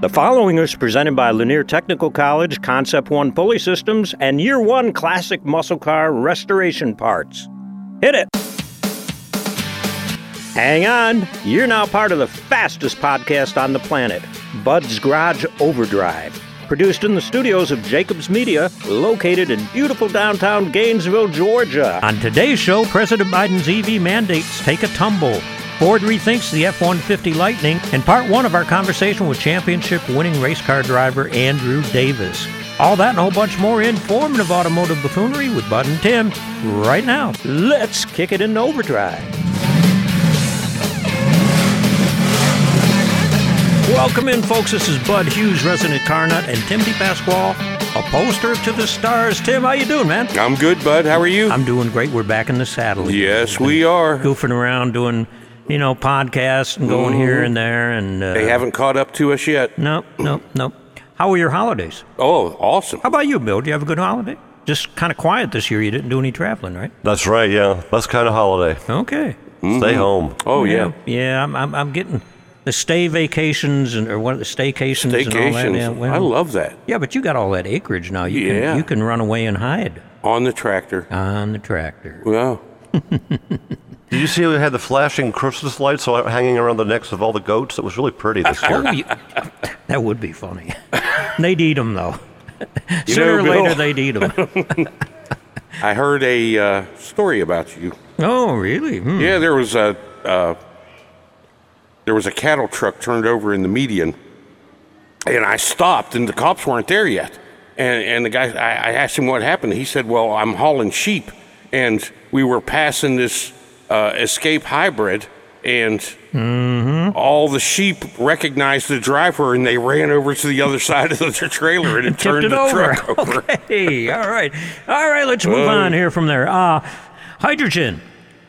The following is presented by Lanier Technical College, Concept One Pulley Systems, and Year One Classic Muscle Car Restoration Parts. Hit it! Hang on, you're now part of the fastest podcast on the planet, Bud's Garage Overdrive. Produced in the studios of Jacobs Media, located in beautiful downtown Gainesville, Georgia. On today's show, President Biden's EV mandates take a tumble. Ford rethinks the F 150 Lightning, and part one of our conversation with championship winning race car driver Andrew Davis. All that and a whole bunch more informative automotive buffoonery with Bud and Tim right now. Let's kick it into overdrive. Welcome in, folks. This is Bud Hughes, resident car nut, and Tim DePasquale, a poster to the stars. Tim, how you doing, man? I'm good, bud. How are you? I'm doing great. We're back in the saddle. yes, we are. goofing around doing, you know, podcasts and going here and there, and uh, Mm-hmm. They haven't caught up to us yet. Nope, nope, nope. How were your holidays? Oh, awesome. How about you, Bill? Did you have a good holiday? Just kind of quiet this year. You didn't do any traveling, right? That's right, yeah. Best kind of holiday. Okay. Stay home. Oh, yeah. Yeah, I'm, I'm, I'm getting the stay vacations and or what the staycations and all that. Staycations. Yeah, well, I love that. Yeah, but you got all that acreage now. You Yeah. can you can run away and hide On the tractor. on the tractor. Well, Did you see we had the flashing Christmas lights hanging around the necks of all the goats? It was really pretty this year. Oh, that would be funny. they'd eat them though. You Sooner or later they'd eat them. I heard a uh, story about you. oh, really? Hmm. Yeah, there was a uh, there was a cattle truck turned over in the median, and I stopped, and the cops weren't there yet. And and the guy, I, I asked him what happened. He said, "Well, I'm hauling sheep, and we were passing this uh, Escape hybrid, and all the sheep recognized the driver, and they ran over to the other side of the trailer, and it turned it the over. truck over." Okay, all right, all right. Let's move on here from there. Uh, hydrogen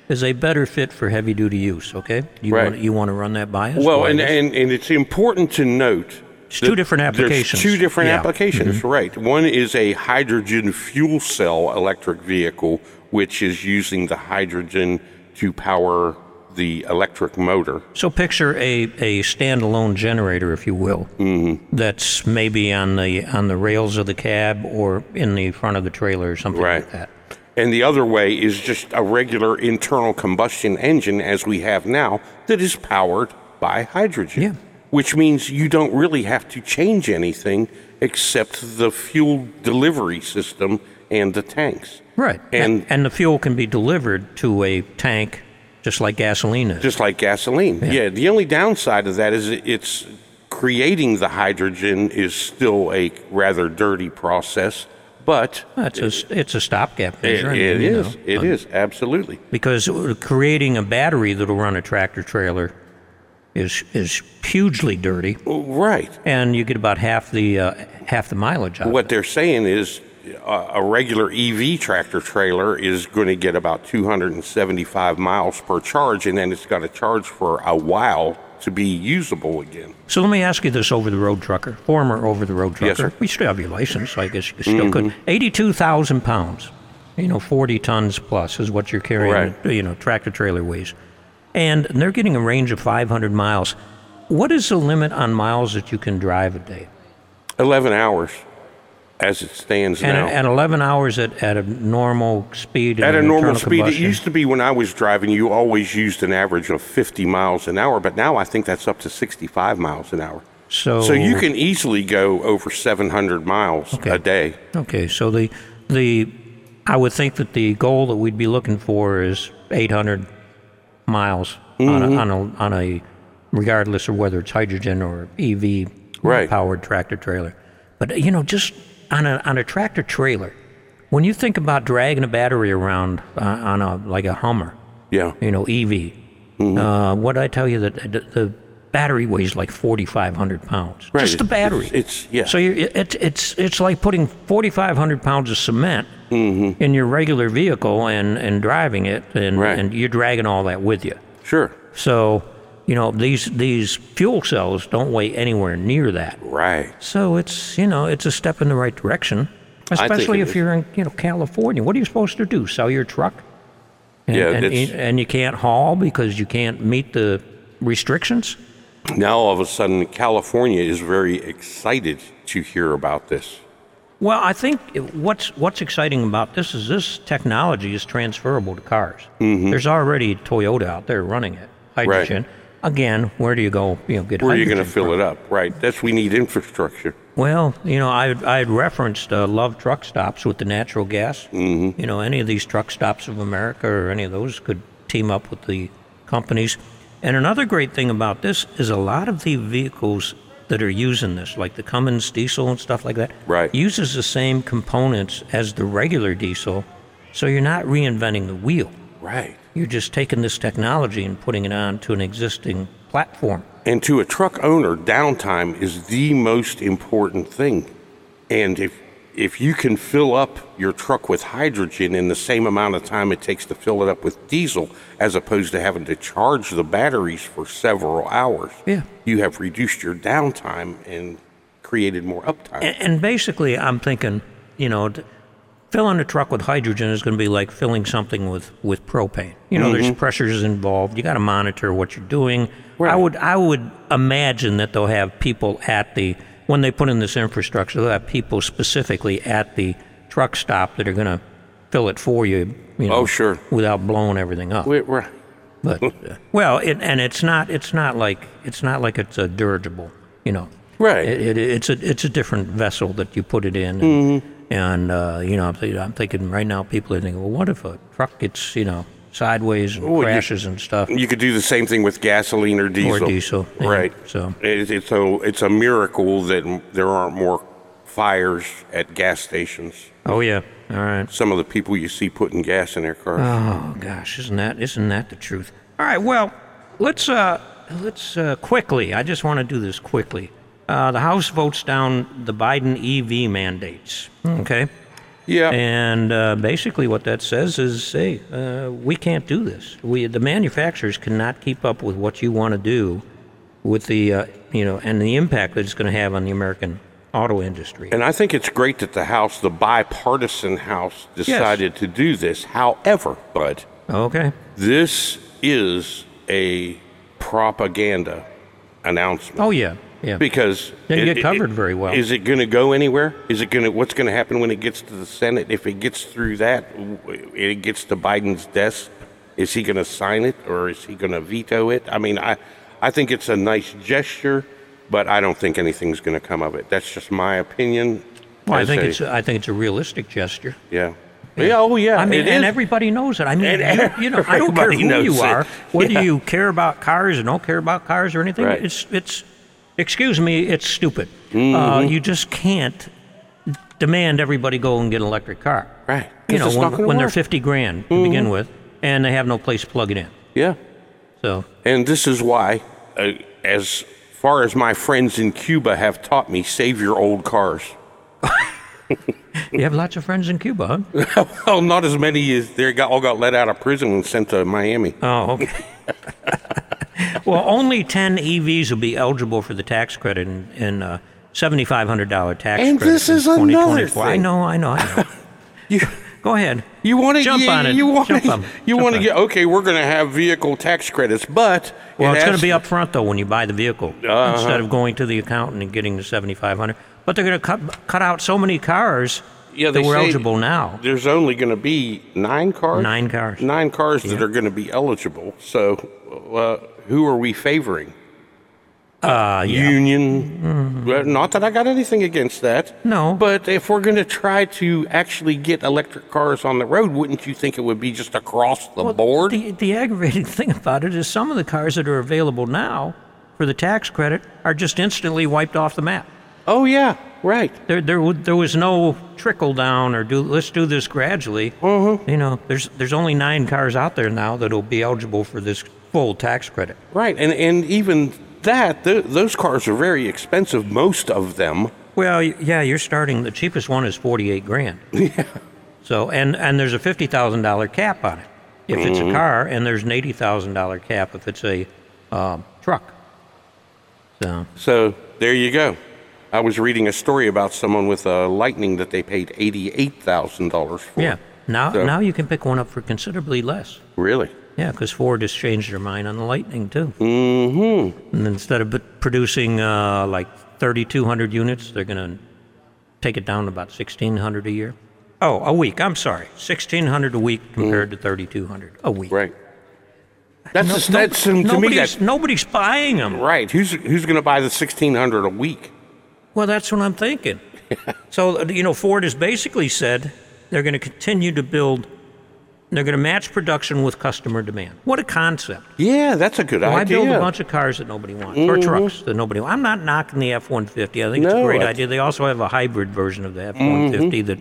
is a better fit for heavy duty use. Okay, you Right. want you want to run that by us? Well, and, and, and it's important to note. It's two different applications. There's two different Yeah. Mm-hmm. applications, right? One is a hydrogen fuel cell electric vehicle, which is using the hydrogen to power the electric motor. So picture a, a standalone generator, if you will, Mm-hmm. that's maybe on the on the rails of the cab or in the front of the trailer or something Right. like that. And the other way is just a regular internal combustion engine, as we have now, that is powered by hydrogen. Yeah. Which means you don't really have to change anything except the fuel delivery system and the tanks. Right. And- and the fuel can be delivered to a tank, just like gasoline is. just like gasoline. Yeah. the only downside of that is it's creating the hydrogen is still a rather dirty process, but It's a it's a stopgap measure. it you is. know. It is absolutely. because creating a battery that'll run a tractor trailer is is hugely dirty, Right. and you get about half the uh, half the mileage out. What they're saying is uh, a regular EV tractor trailer is going to get about 275 miles per charge, and then it's got to charge for a while to be usable again. So let me ask you this: over the road trucker, former over the road trucker, Yes, sir. we still have your license, so I guess you still could. Mm-hmm. Eighty-two thousand pounds, you know, forty tons plus is what you're carrying. Right. You know, tractor trailer weighs, and they're getting a range of five hundred miles. What is the limit on miles that you can drive a day? 11 hours as it stands And now. at 11 hours at, at a normal speed. At a normal speed, it used to be when I was driving, you always used an average of 50 miles an hour, but now I think that's up to 65 miles an hour. So, So you can easily go over 700 miles Okay. a day. Okay, so the the I would think that the goal that we'd be looking for is 800 miles on, Mm-hmm. a, on a on a regardless of whether it's hydrogen or EV Right. powered tractor trailer. But you know, just on a on a tractor trailer, when you think about dragging a battery around uh, on a like a Hummer, Yeah. you know, EV. Mm-hmm. Uh, what did I tell you that the, the battery weighs like 4,500 pounds? Right, Just the battery. it's- yeah. So you it's it's it's like putting 4,500 pounds of cement in your regular vehicle and and driving it, and Mm-hmm. Right. and you're dragging all that with you. Sure. So, you know, these these fuel cells don't weigh anywhere near that. Right. So it's you know it's a step in the right direction, especially if is. you're in you know California. What are you supposed to do? Sell your truck? And, Yeah, and, and you can't haul because you can't meet the restrictions. Now all of a sudden, California is very excited to hear about this. Well, I think what's what's exciting about this is this technology is transferable to cars. Mm-hmm. There's already Toyota out there running it, hydrogen. Again, where do you go? You know, get Where are you going to fill from? it up? Right. That's we need infrastructure. Well, you know, I I had referenced uh, Love Truck Stops with the natural gas. Mm-hmm. You know, any of these truck stops of America or any of those could team up with the companies. And another great thing about this is a lot of the vehicles that are using this, like the Cummins diesel and stuff like that, Right. uses the same components as the regular diesel. So you're not reinventing the wheel. Right. You're just taking this technology and putting it on to an existing platform. And to a truck owner, downtime is the most important thing. And if if you can fill up your truck with hydrogen in the same amount of time it takes to fill it up with diesel, as opposed to having to charge the batteries for several hours, Yeah. you have reduced your downtime and created more uptime. And, and basically, I'm thinking, you know, filling a truck with hydrogen is going to be like filling something with, with propane. You know, there's pressures involved. You got to monitor what you're doing. I would I would imagine that they'll have people at the when they put in this infrastructure, they'll have people specifically at the truck stop that are going to fill it for you. you know, Oh, sure. Without blowing everything up. We- we're- But uh, well, it, and it's not it's not like it's not like it's a dirigible, you know. Right. It, it, it's a it's a different vessel that you put it in, and, Mm-hmm. And uh, you know I'm thinking, I'm thinking right now people are thinking, well, what if a truck gets you know sideways and Well, you- crashes and stuff, You could do the same thing with gasoline or diesel. or diesel, yeah, Right. So It, it's a it's a miracle that there aren't more fires at gas stations. oh yeah, all right. Some of the people you see putting gas in their cars. Oh gosh, isn't that isn't that the truth? All right, well, let's uh, let's uh, quickly. I just want to do this quickly. Uh, the House votes down the Biden EV mandates. Okay. yeah. And uh, basically, what that says is, hey, uh, we can't do this. We, the manufacturers, cannot keep up with what you want to do, with the, uh, you know, and the impact that it's going to have on the American auto industry. and I think it's great that the House, the bipartisan House, decided to do this. However, Bud, Okay. this is a propaganda announcement. Oh yeah, yeah. Because Didn't it- get it- covered very well. Is it going to go anywhere? Is it going to? What's going to happen when it gets to the Senate? If it gets through that, it gets to Biden's desk. Is he going to sign it or is he going to veto it? I mean, I, I think it's a nice gesture, but I don't think anything's going to come of it. That's just my opinion. well, I think a- it's I think it's a realistic gesture. yeah. Yeah. Oh yeah. I mean, it and is. everybody knows it. I mean, And you, know, I don't care who you it. are, whether Yeah. you care about cars or don't care about cars or anything. Right. It's it's, excuse me, it's stupid. Uh, Mm-hmm. you just can't demand everybody go and get an electric car. Right. You know, when, when they're 50 grand to begin with, and they have no place to plug it in. yeah. So, And this is why, uh, as far as my friends in Cuba have taught me, save your old cars. you have lots of friends in Cuba, huh? Well, not as many as they got all got let out of prison and sent to Miami. Oh, okay. well, only 10 EVs will be eligible for the tax credit in, in uh, $7,500 tax And credit this in is another 2024. I thing. know, I know, I know. You, Go ahead. you want to Jump you, on it. You want to you want to get okay. We're going to have vehicle tax credits, but Well, it it's going to be up front though when you buy the vehicle Uh-huh. instead of going to the accountant and getting the 7,500. But they're going to cut cut out so many cars Yeah, that they were eligible now. There's only going to be nine cars. Nine cars. Nine cars that are going to be eligible. So, uh, who are we favoring? Uh, yeah. Union. Well, not that I got anything against that. No. But if we're going to try to actually get electric cars on the road, wouldn't you think it would be just across the Well, board? The, the aggravating thing about it is some of the cars that are available now for the tax credit are just instantly wiped off the map. oh yeah, right. There, there, there was no trickle down or do let's do this gradually. Mm-hmm. You know, there's there's only nine cars out there now that'll be eligible for this full tax credit. Right, and and even that, th- those cars are very expensive. Most of them. Well, yeah, you're starting. The cheapest one is forty-eight grand. Yeah. So, and and there's a fifty thousand dollar cap on it if it's Mm-hmm. a car, and there's an eighty thousand dollar cap if it's a um, truck. So, So there you go. I was reading a story about someone with a Lightning that they paid eighty-eight thousand dollars for. yeah. Now, So- now you can pick one up for considerably less. Really? Yeah, because Ford has changed their mind on the Lightning too. Mm-hmm. And instead of producing uh, like 3,200 units, they're going to take it down to about 1,600 a year. Oh, a week. I'm sorry, 1,600 a week compared to 3,200 a week. Right. That's No- just, no- that's to me nobody's, that's nobody's buying them. right. Who's who's going to buy the sixteen hundred a week? Well, that's what I'm thinking. so, uh, you know, Ford has basically said they're going to continue to build, they're going to match production with customer demand. What a concept. Yeah, that's a good Why idea. Why build a bunch of cars that nobody wants or trucks that nobody wants? I'm not knocking the F 150. I think it's a great idea. They also have a hybrid version of the F 150 that,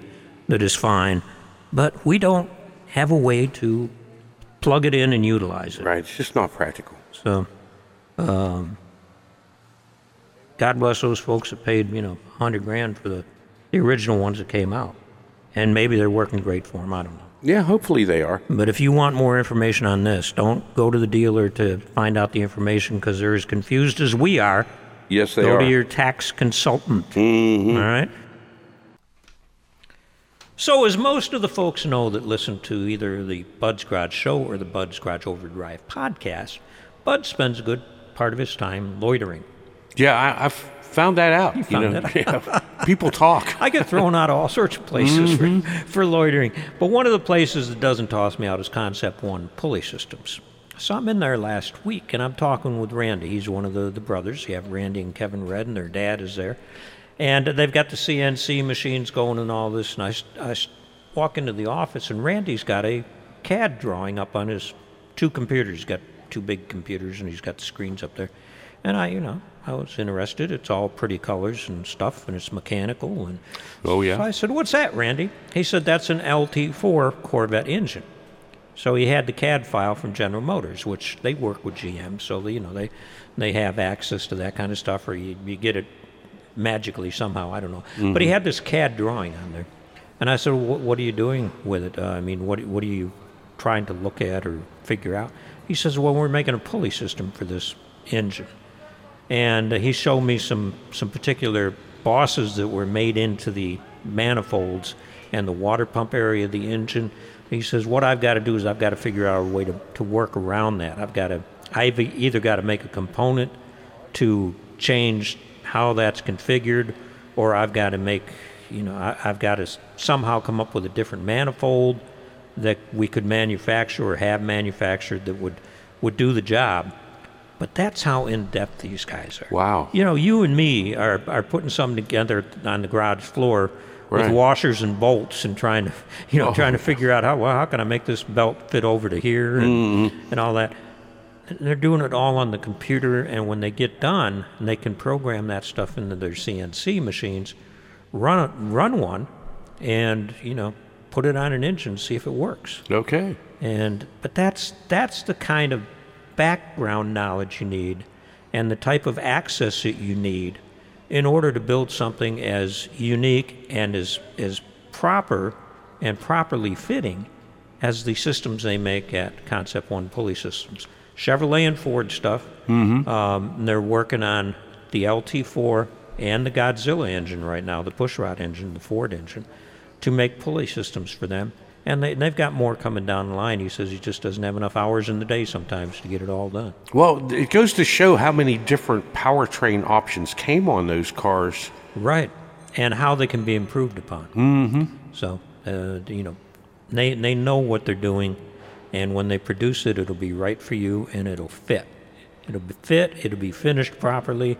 that is fine. But we don't have a way to plug it in and utilize it. right. It's just not practical. So, um, God bless those folks that paid, you know, 100 grand for the, the original ones that came out. And maybe they're working great for them. I don't know. Yeah, hopefully they are. But if you want more information on this, don't go to the dealer to find out the information because they're as confused as we are. Yes, they go are. to your tax consultant. Mm-hmm. All right? So, as most of the folks know that listen to either the Bud's Garage Show or the Bud's Garage Overdrive podcast, Bud spends a good part of his time loitering. yeah, I, I've found that out. You, found know, Yeah, people talk. I get thrown out of all sorts of places for, mm-hmm. for loitering. But one of the places that doesn't toss me out is Concept One Pulley Systems. So I'm in there last week and I'm talking with Randy. He's one of the, the brothers. You have Randy and Kevin Red, and their dad is there. And they've got the CNC machines going and all this. And I, I walk into the office, and Randy's got a CAD drawing up on his two computers. He's got two big computers, and he's got the screens up there. And I, you know, I was interested. It's all pretty colors and stuff, and it's mechanical. And Oh, yeah? So I said, "What's that, Randy?" He said, "That's an LT4 Corvette engine." So he had the CAD file from General Motors, which they work with GM, so they, you know they they have access to that kind of stuff, or you, you get it magically somehow. I don't know. But he had this CAD drawing on there, and I said, "What, what are you doing with it? Uh, I mean, what what are you trying to look at or figure out?" He says, "Well, we're making a pulley system for this engine." And he showed me some some particular bosses that were made into the manifolds and the water pump area of the engine. He says, "What I've got to do is I've got to figure out a way to, to work around that. I've got to I've either got to make a component to change how that's configured, or I've got to make you know I, I've got to somehow come up with a different manifold that we could manufacture or have manufactured that would would do the job." But that's how in depth these guys are. Wow. You know, you and me are, are putting something together on the garage floor Right. with washers and bolts and trying to, you know, oh. trying to figure out how well how can I make this belt fit over to here and, mm-hmm. and all that. They're doing it all on the computer, and when they get done, and they can program that stuff into their CNC machines, run run one, and you know, put it on an engine, see if it works. Okay. And but that's that's the kind of background knowledge you need and the type of access that you need in order to build something as unique and as as proper and properly fitting as the systems they make at Concept One Pulley Systems. Chevrolet and Ford stuff. Mm-hmm. Um, and they're working on the LT4 and the Godzilla engine right now, the pushrod engine, the Ford engine, to make pulley systems for them. And they, they've got more coming down the line. He says he just doesn't have enough hours in the day sometimes to get it all done. Well, it goes to show how many different powertrain options came on those cars. Right. And how they can be improved upon. Mm-hmm. So, uh, you know, they, they know what they're doing. And when they produce it, it'll be right for you and it'll fit. It'll be fit, it'll be finished properly,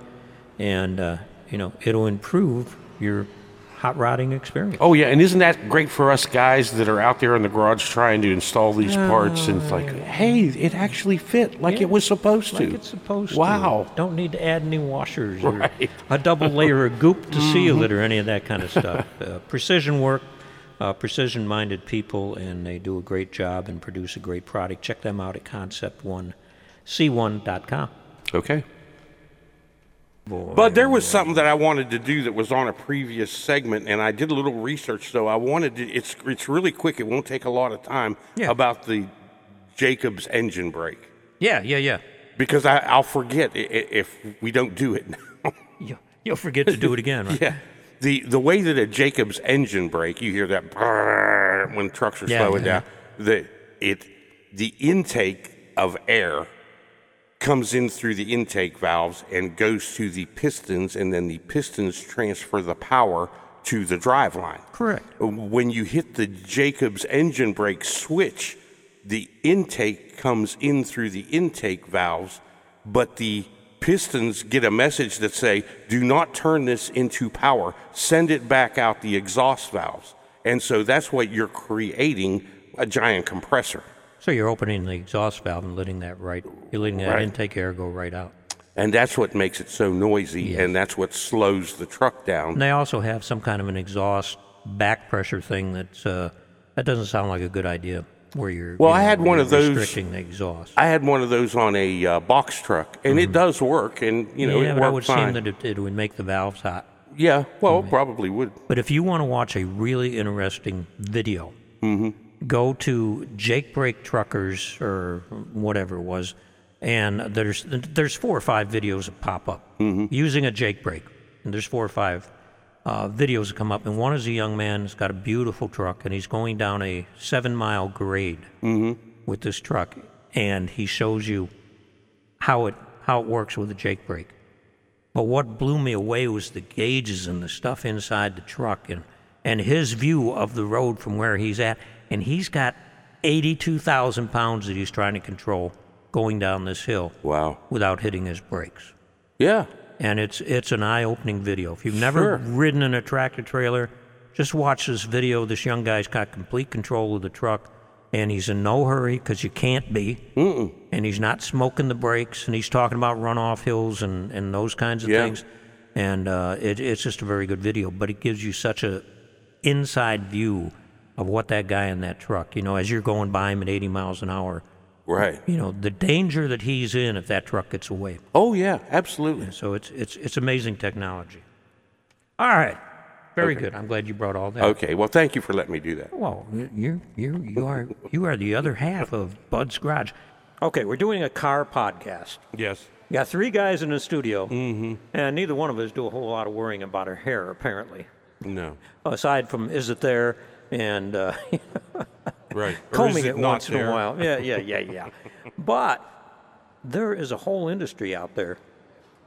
and, uh, you know, it'll improve your hot rodding experience. Oh yeah, and isn't that great for us guys that are out there in the garage trying to install these parts? And it's like, hey, it actually fit like Yeah, it was supposed to. Like it's supposed Wow. to. Don't need to add any washers Right. or a double layer of goop to seal it or any of that kind of stuff. Uh, precision work, uh, precision minded people, and they do a great job and produce a great product. Check them out at concept1c1.com. Okay. But there was something that I wanted to do that was on a previous segment, and I did a little research. So I wanted to. It's it's really quick. It won't take a lot of time. Yeah. About the Jacobs engine brake Yeah, yeah, yeah. because I, I'll forget if we don't do it now. You, you'll forget to do it again, right? yeah. The the way that a Jacobs engine brake, you hear that when trucks are Yeah, slowing yeah, down. The it the intake of air comes in through the intake valves and goes to the pistons, and then the pistons transfer the power to the drive line. Correct. When you hit the Jacobs engine brake switch, the intake comes in through the intake valves, but the pistons get a message that say, "Do not turn this into power. Send it back out the exhaust valves." And so that's what you're creating a giant compressor. So you're opening the exhaust valve and letting that right, you're letting that Right. intake air go right out. And that's what makes it so noisy, and that's what slows the truck down. And they also have some kind of an exhaust back pressure thing that's uh, that doesn't sound like a good idea. Where you're Well, you I had where one you're of those- restricting the exhaust. I had one of those on a uh, box truck, and it does work, and you know Mm-hmm. yeah, it but I worked would fine. seem that it, it would make the valves hot. yeah, well, probably would. But if you want to watch a really interesting video, go to Jake Brake Truckers or whatever it was, and there's there's four or five videos that pop up using a Jake Brake, and there's four or five uh, videos that come up, and one is a young man who's got a beautiful truck, and he's going down a seven mile grade with this truck, and he shows you how it how it works with a Jake Brake. But what blew me away was the gauges and the stuff inside the truck and, and his view of the road from where he's at. And he's got 82,000 pounds that he's trying to control going down this hill Wow. without hitting his brakes. Yeah. And it's, it's an eye opening video. If you've never Sure. ridden in a tractor trailer, just watch this video. This young guy's got complete control of the truck and he's in no hurry because you can't be. Mm-mm. And he's not smoking the brakes and he's talking about runoff hills and, and those kinds of Yeah. things. And uh, it, it's just a very good video, but it gives you such a inside view of what that guy in that truck, you know, as you're going by him at 80 miles an hour, Right. you know, the danger that he's in if that truck gets away. Oh yeah, absolutely. So it's it's it's amazing technology. All right, very good. I'm glad you brought all that. Okay. Well, thank you for letting me do that. Well, you you you are you are the other half of Bud's Garage. Okay, we're doing a car podcast. Yes. We got three guys in the studio, mm-hmm. and neither one of us do a whole lot of worrying about our hair, apparently. No. Aside from is it there and uh, Right. Combing it, not once in a while. Yeah, yeah, yeah, yeah. but there is a whole industry out there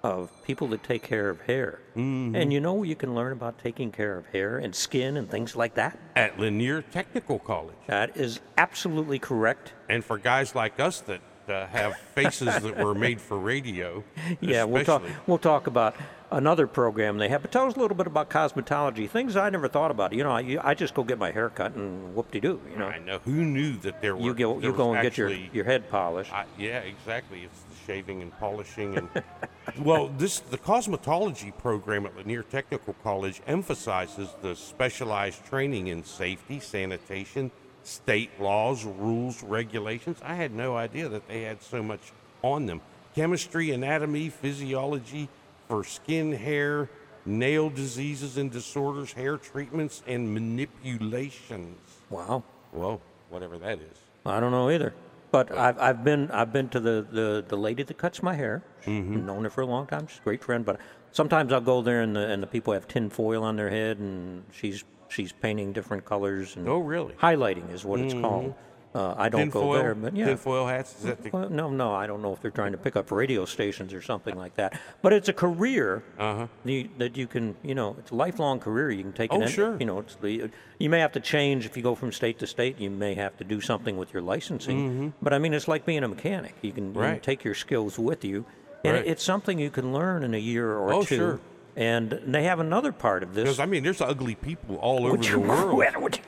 of people that take care of hair. Mm-hmm. And you know you can learn about taking care of hair and skin and things like that? At Lanier Technical College. That is absolutely correct. And for guys like us that uh, have faces that were made for radio. Yeah, we'll talk. We'll talk about another program they have. But tell us a little bit about cosmetology, things I never thought about. You know, I, I just go get my hair cut and whoop-de-doo. You know, I know. Who knew that there were. you go you go and get your your head polished. I, yeah, exactly. It's the shaving and polishing and well, this the cosmetology program at Lanier Technical College emphasizes the specialized training in safety, sanitation, state laws, rules, regulations. I had no idea that they had so much on them. Chemistry, anatomy, physiology for skin, hair, nail diseases and disorders, hair treatments, and manipulations. wow. Well, whatever that is. I don't know either. But I've, I've been I've been to the, the, the lady that cuts my hair. Mm-hmm. Known her for a long time. She's a great friend. But sometimes I'll go there and the and the people have tin foil on their head and she's she's painting different colors and Oh, really? highlighting is what it's called. Uh, I don't go Tinfoil? there, but yeah. Tinfoil hats? Is that the Well, no, no, I don't know if they're trying to pick up radio stations or something like that. But it's a career Uh-huh. the, that you can, you know, it's a lifelong career. You can take it. Oh, in- sure. You know, it's the, you may have to change if you go from state to state. You may have to do something with your licensing. But I mean, it's like being a mechanic. You can, you can Mm-hmm. Right. take your skills with you, and Right. it's something you can learn in a year or Oh, two. sure. And they have another part of this. Because I mean, there's ugly people all over Would the you world. quit? Would you?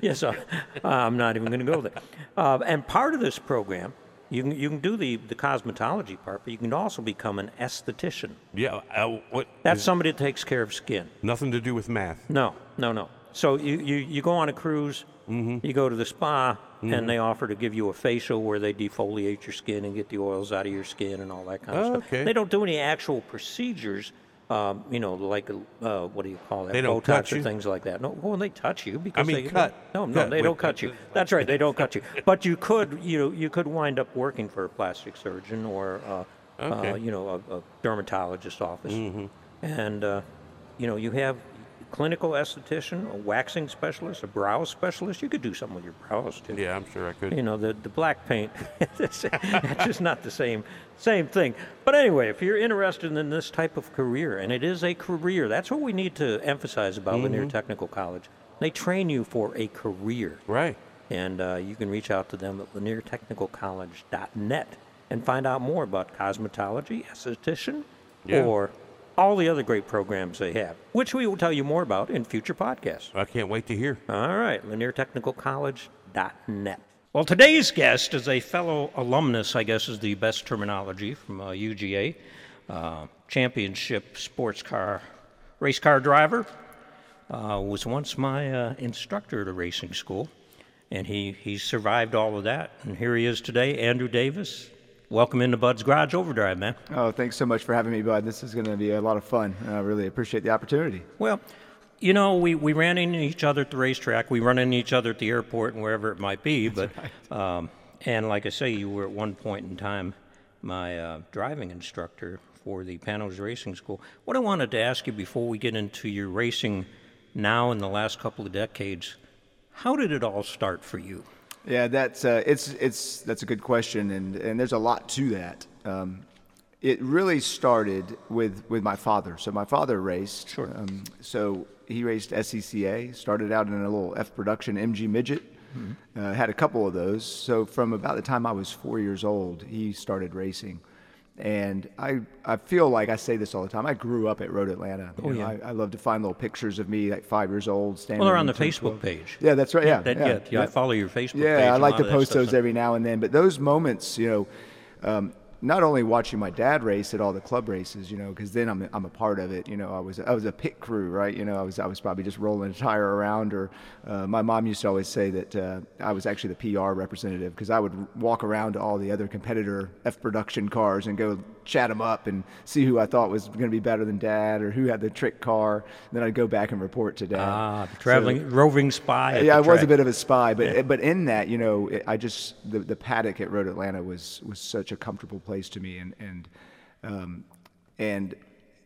yes, uh, I'm not even going to go there. Uh, and part of this program, you can you can do the the cosmetology part, but you can also become an esthetician. Yeah, uh, what? That's somebody that takes care of skin. nothing to do with math. No, no, no. So you, you, you go on a cruise, Mm-hmm. you go to the spa, and they offer to give you a facial where they defoliate your skin and get the oils out of your skin and all that kind of Oh, stuff. okay. They don't do any actual procedures, um, you know, like, uh, what do you call that? They don't Botox cut or you? things like that. No, well, they touch you because I mean, they cut. No, no, Cut they don't cut you. That's right, they don't cut you. But you could, you know, you could wind up working for a plastic surgeon or, uh, uh, Okay. Mm-hmm. you know, a, a dermatologist office, and uh, you know, you have clinical esthetician, a waxing specialist, a brow specialist. You could do something with your brows too. Yeah, I'm sure I could. You know, the, the black paint, it's just not the same same thing. But anyway, if you're interested in this type of career, and it is a career, that's what we need to emphasize about Lanier Technical College. They train you for a career. Right. And uh, you can reach out to them at laniertechnicalcollege.net and find out more about cosmetology, esthetician, Yeah. or all the other great programs they have, which we will tell you more about in future podcasts. I can't wait to hear. All right, laniertechnicalcollege.net. Well, today's guest is a fellow alumnus, I guess is the best terminology from uh, UGA, uh, championship sports car, race car driver. Uh, was once my uh, instructor at a racing school, and he, he survived all of that. And here he is today, Andrew Davis. Welcome into Bud's Garage Overdrive, man. Oh, thanks so much for having me, Bud. This is going to be a lot of fun. I really appreciate the opportunity. Well, you know, we, we ran into each other at the racetrack. We run into each other at the airport and wherever it might be. But um, and like I say, you were at one point in time my uh, driving instructor for the Panoz Racing School. What I wanted to ask you before we get into your racing now in the last couple of decades, how did it all start for you? Yeah, that's uh, it's it's that's a good question, and and there's a lot to that. Um, it really started with with my father. So my father raced. Sure. Um, so he raced SCCA. Started out in a little F production MG midget. Uh, had a couple of those. So from about the time I was four years old, he started racing. And I, I feel like I say this all the time. I grew up at Road Atlanta. You Oh, know, yeah. I, I love to find little pictures of me, like five years old, standing. Well, they're on the Facebook 12. page. Yeah, that's right. Yeah, That, yeah, yeah, yeah, I follow your Facebook page. Yeah, I like to post those every now and then. But those moments, you know, um, not only watching my dad race at all the club races, you know, because then I'm, I'm a part of it. You know, I was I was a pit crew, right? You know, I was I was probably just rolling a tire around. Or uh, my mom used to always say that uh, I was actually the PR representative because I would walk around to all the other competitor F production cars and go chat them up and see who I thought was going to be better than dad or who had the trick car. And then I'd go back and report to dad. Ah, the So- traveling roving spy. yeah, I was a bit of a spy, but but in that, you know, it, I just the, the paddock at Road Atlanta was was such a comfortable place to me, and and um, and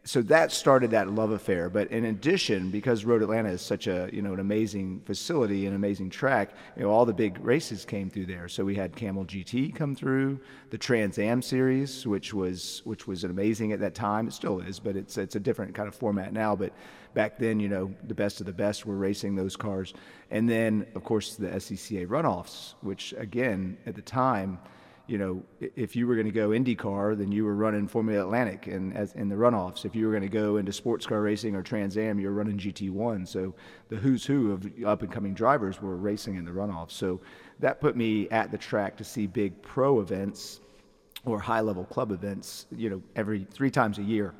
so that started that love affair. But in addition, because Road Atlanta is such a you know an amazing facility, an amazing track, you know, all the big races came through there. So we had Camel GT come through, the Trans Am series, which was which was amazing at that time. It still is, but it's it's a different kind of format now. But back then, you know, the best of the best were racing those cars. And then, of course, the SCCA runoffs, which again at the time you know, if you were going to go IndyCar, then you were running Formula Atlantic and as in the runoffs. If you were going to go into sports car racing or Trans Am, you were running GT1. So the who's who of up and coming drivers were racing in the runoffs. So that put me at the track to see big pro events or high level club events, you know, every three times a year.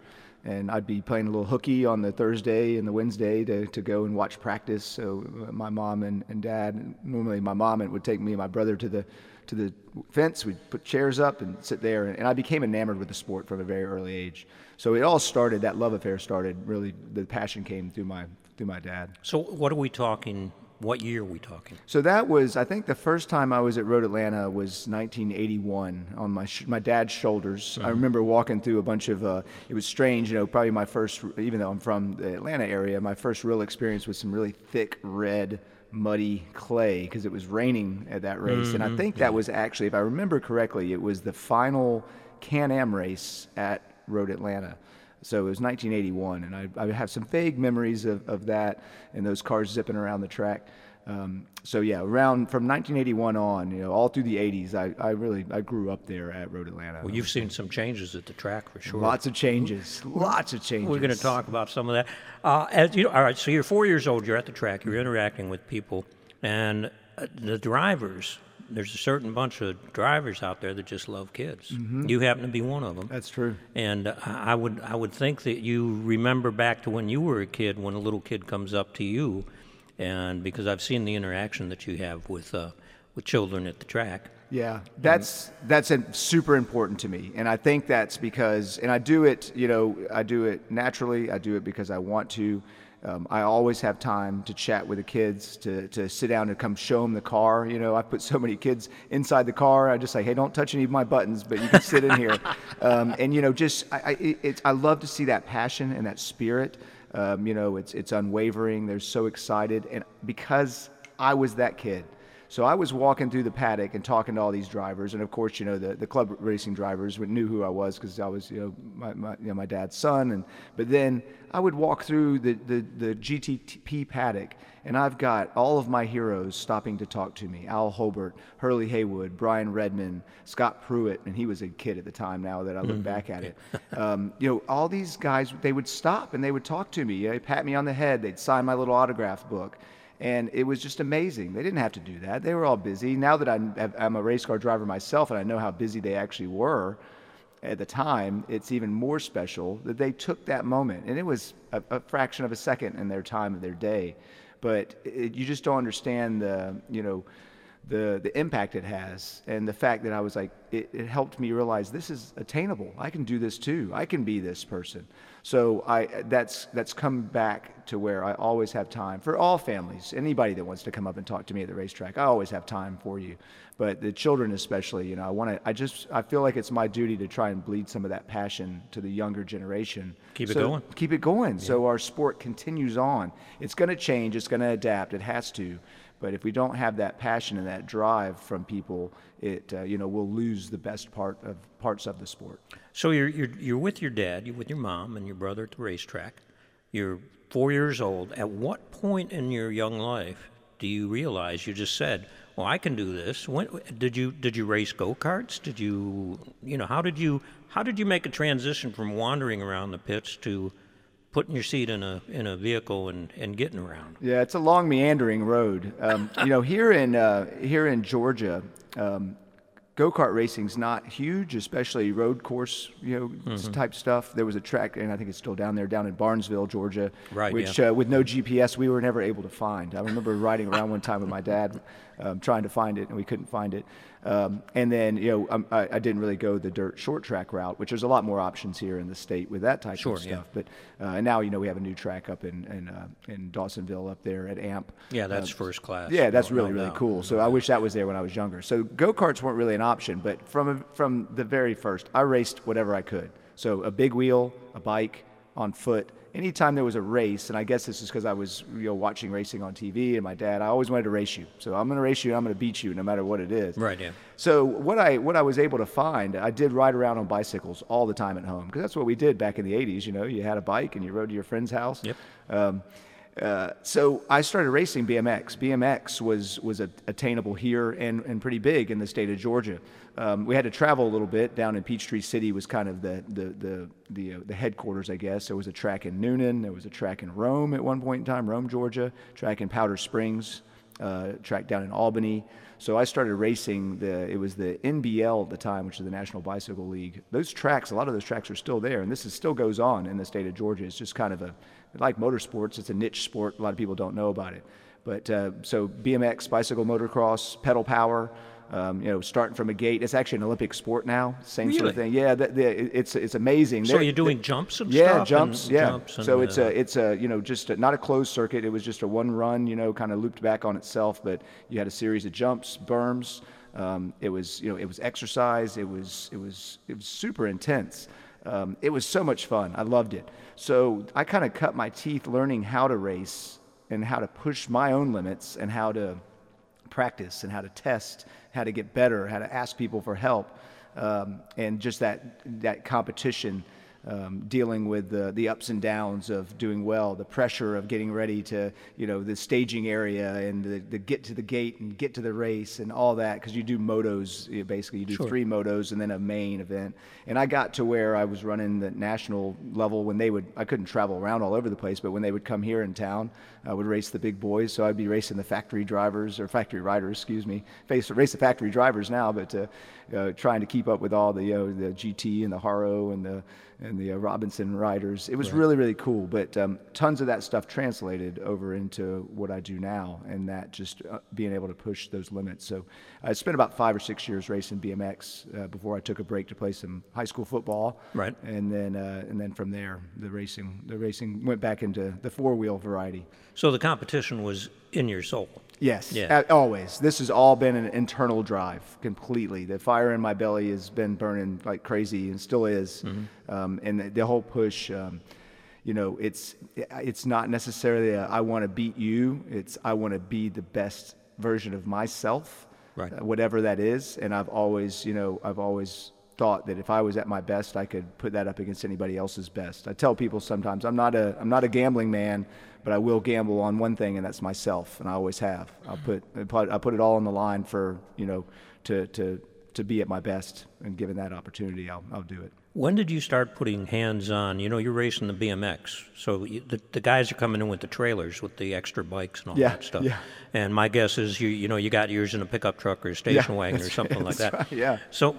And I'd be playing a little hooky on the Thursday and the Wednesday to, to go and watch practice. So my mom and, and dad, normally my mom would take me and my brother to the to the fence. We'd put chairs up and sit there. And I became enamored with the sport from a very early age. So it all started. That love affair started. Really, the passion came through my through my dad. So, what are we talking? What year are we talking? So that was, I think, the first time I was at Road Atlanta was 1981 on my sh- my dad's shoulders. I remember walking through a bunch of. Uh, it was strange, you know. Probably my first, even though I'm from the Atlanta area, my first real experience was some really thick red. Muddy clay because it was raining at that race, and I think that was actually, if I remember correctly, it was the final Can-Am race at Road Atlanta. So it was 1981, and I, I have some vague memories of, of that and those cars zipping around the track. Um, so yeah, around from 1981 on, you know, all through the 80s, I, I really I grew up there at Road Atlanta. Well, you've seen some changes at the track for sure. lots of changes, lots of changes. We're going to talk about some of that. Uh, as you, all right, so you're four years old. You're at the track. You're interacting with people, and uh, the drivers. There's a certain bunch of drivers out there that just love kids. You happen to be one of them. That's true. And uh, I would I would think that you remember back to when you were a kid, when a little kid comes up to you, and because I've seen the interaction that you have with uh, with children at the track. Yeah, that's that's a, super important to me, and I think that's because, and I do it, you know, I do it naturally. I do it because I want to. Um, I always have time to chat with the kids, to, to sit down and come show them the car. You know, I put so many kids inside the car. I just say, hey, don't touch any of my buttons, but you can sit in here. Um, and you know, just I, I, it, I love to see that passion and that spirit. Um, you know, it's it's unwavering. They're so excited, and because I was that kid. So I was walking through the paddock and talking to all these drivers, and of course, you know, the, the club racing drivers knew who I was because I was, you know, my, my, you know, my dad's son. And but then I would walk through the, the, the GTP paddock, and I've got all of my heroes stopping to talk to me: Al Holbert, Hurley Haywood, Brian Redman, Scott Pruett, and he was a kid at the time. Now that I look back at it, um, you know, all these guys they would stop and they would talk to me. they'd pat me on the head. They'd sign my little autograph book and it was just amazing. They didn't have to do that. They were all busy. Now that I'm, I'm a race car driver myself and I know how busy they actually were at the time, it's even more special that they took that moment. And it was a, a fraction of a second in their time of their day. But it, you just don't understand the, you know, the, the impact it has and the fact that I was like, it, it helped me realize this is attainable. I can do this too. I can be this person. So I, that's, that's come back to where I always have time for all families. Anybody that wants to come up and talk to me at the racetrack, I always have time for you. But the children especially, you know, I want to, I just, I feel like it's my duty to try and bleed some of that passion to the younger generation. Keep it going. Keep it going. So our sport continues on. It's going to change. It's going to adapt. It has to. But if we don't have that passion and that drive from people, it uh, you know we'll lose the best part of parts of the sport. So you're, you're, you're with your dad, you're with your mom and your brother at the racetrack. You're four years old. At what point in your young life do you realize you just said, "Well, I can do this"? When did you did you race go karts? Did you you know how did you how did you make a transition from wandering around the pits to putting your seat in a in a vehicle and, and getting around? Yeah, it's a long meandering road. Um, you know, here in uh, here in Georgia, um, go kart racing's not huge, especially road course, you know, Mm-hmm. type stuff. There was a track, and I think it's still down there, down in Barnesville, Georgia, Right, which yeah. uh, with no GPS we were never able to find. I remember riding around one time with my dad, um, trying to find it, and we couldn't find it. Um, and then, you know, um, I, I didn't really go the dirt short track route, which there's a lot more options here in the state with that type Sure, of yeah. stuff. But uh, and now, you know, we have a new track up in in, uh, in Dawsonville up there at AMP. Yeah, that's Uh, first class. yeah, that's No- really no really doubt. cool. So I wish that was there when I was younger. So go karts weren't really an option, but from from the very first, I raced whatever I could. So a big wheel, a bike, on foot. Anytime there was a race, and I guess this is because I was you know watching racing on TV, and my dad, I always wanted to race you. So I'm going to race you, and I'm going to beat you, no matter what it is. Right, yeah. So what I what I was able to find, I did ride around on bicycles all the time at home because that's what we did back in the '80s. You know, you had a bike and you rode to your friend's house. Yep. Um, uh, so I started racing BMX. BMX was was a, attainable here and, and pretty big in the state of Georgia. Um, we had to travel a little bit. Down in Peachtree City was kind of the the the the, uh, the headquarters, I guess. There was a track in Newnan. There was a track in Rome at one point in time, Rome, Georgia. Track in Powder Springs. Uh, track down in Albany. So I started racing the. It was the NBL at the time, which is the National Bicycle League. Those tracks, a lot of those tracks are still there, and this is still goes on in the state of Georgia. It's just kind of a like motorsports. It's a niche sport. A lot of people don't know about it. But uh, so BMX, bicycle motocross, pedal power. Um, you know, starting from a gate. It's actually an Olympic sport now. Same sort of thing. Yeah, the, the, it's it's amazing. So They're- you're doing jumps and yeah, stuff? jumps. and Yeah. jumps and, so it's uh, a it's a you know just a, not a closed circuit. It was just a one run. You know, kind of looped back on itself. But you had a series of jumps, berms. Um, it was you know it was exercise. It was it was it was super intense. Um, it was so much fun. I loved it. So I kind of cut my teeth learning how to race and how to push my own limits and how to practice and how to test, how to get better, how to ask people for help, um, and just that that competition, um, dealing with the the ups and downs of doing well, the pressure of getting ready to you know the staging area and the, the get to the gate and get to the race and all that because you do motos you know, basically you do Sure. three motos and then a main event. And I got to where I was running the national level when they would, I couldn't travel around all over the place, but when they would come here in town, I would race the big boys. So I'd be racing the factory drivers or factory riders, excuse me, face, race the factory drivers now, but uh, uh, trying to keep up with all the, you know, the GT and the Haro and the, and the uh, Robinson riders. It was really, really cool. But um, tons of that stuff translated over into what I do now, and that just uh, being able to push those limits. So I spent about five or six years racing BMX uh, before I took a break to play some high school football. Right. And then, uh, and then from there, the racing, the racing went back into the four wheel variety. So the competition was in your soul. Yes, Yeah. a- always. This has all been an internal drive completely. The fire in my belly has been burning like crazy and still is. Um, and the, the whole push, um, you know, it's it's not necessarily a, I want to beat you. It's I want to be the best version of myself, Right. uh, whatever that is. And I've always, you know, I've always thought that if I was at my best, I could put that up against anybody else's best. I tell people sometimes I'm not a I'm not a gambling man, but I will gamble on one thing, and that's myself, and I always have. I'll put I put, it all on the line for you know to to to be at my best, and given that opportunity, I'll I'll do it. When did you start putting hands on? You know, you're racing the BMX, so the, the guys are coming in with the trailers with the extra bikes and all Yeah, that stuff. yeah. And my guess is you you know you got yours in a pickup truck or a station Yeah, wagon or something right, like that. right, yeah. So,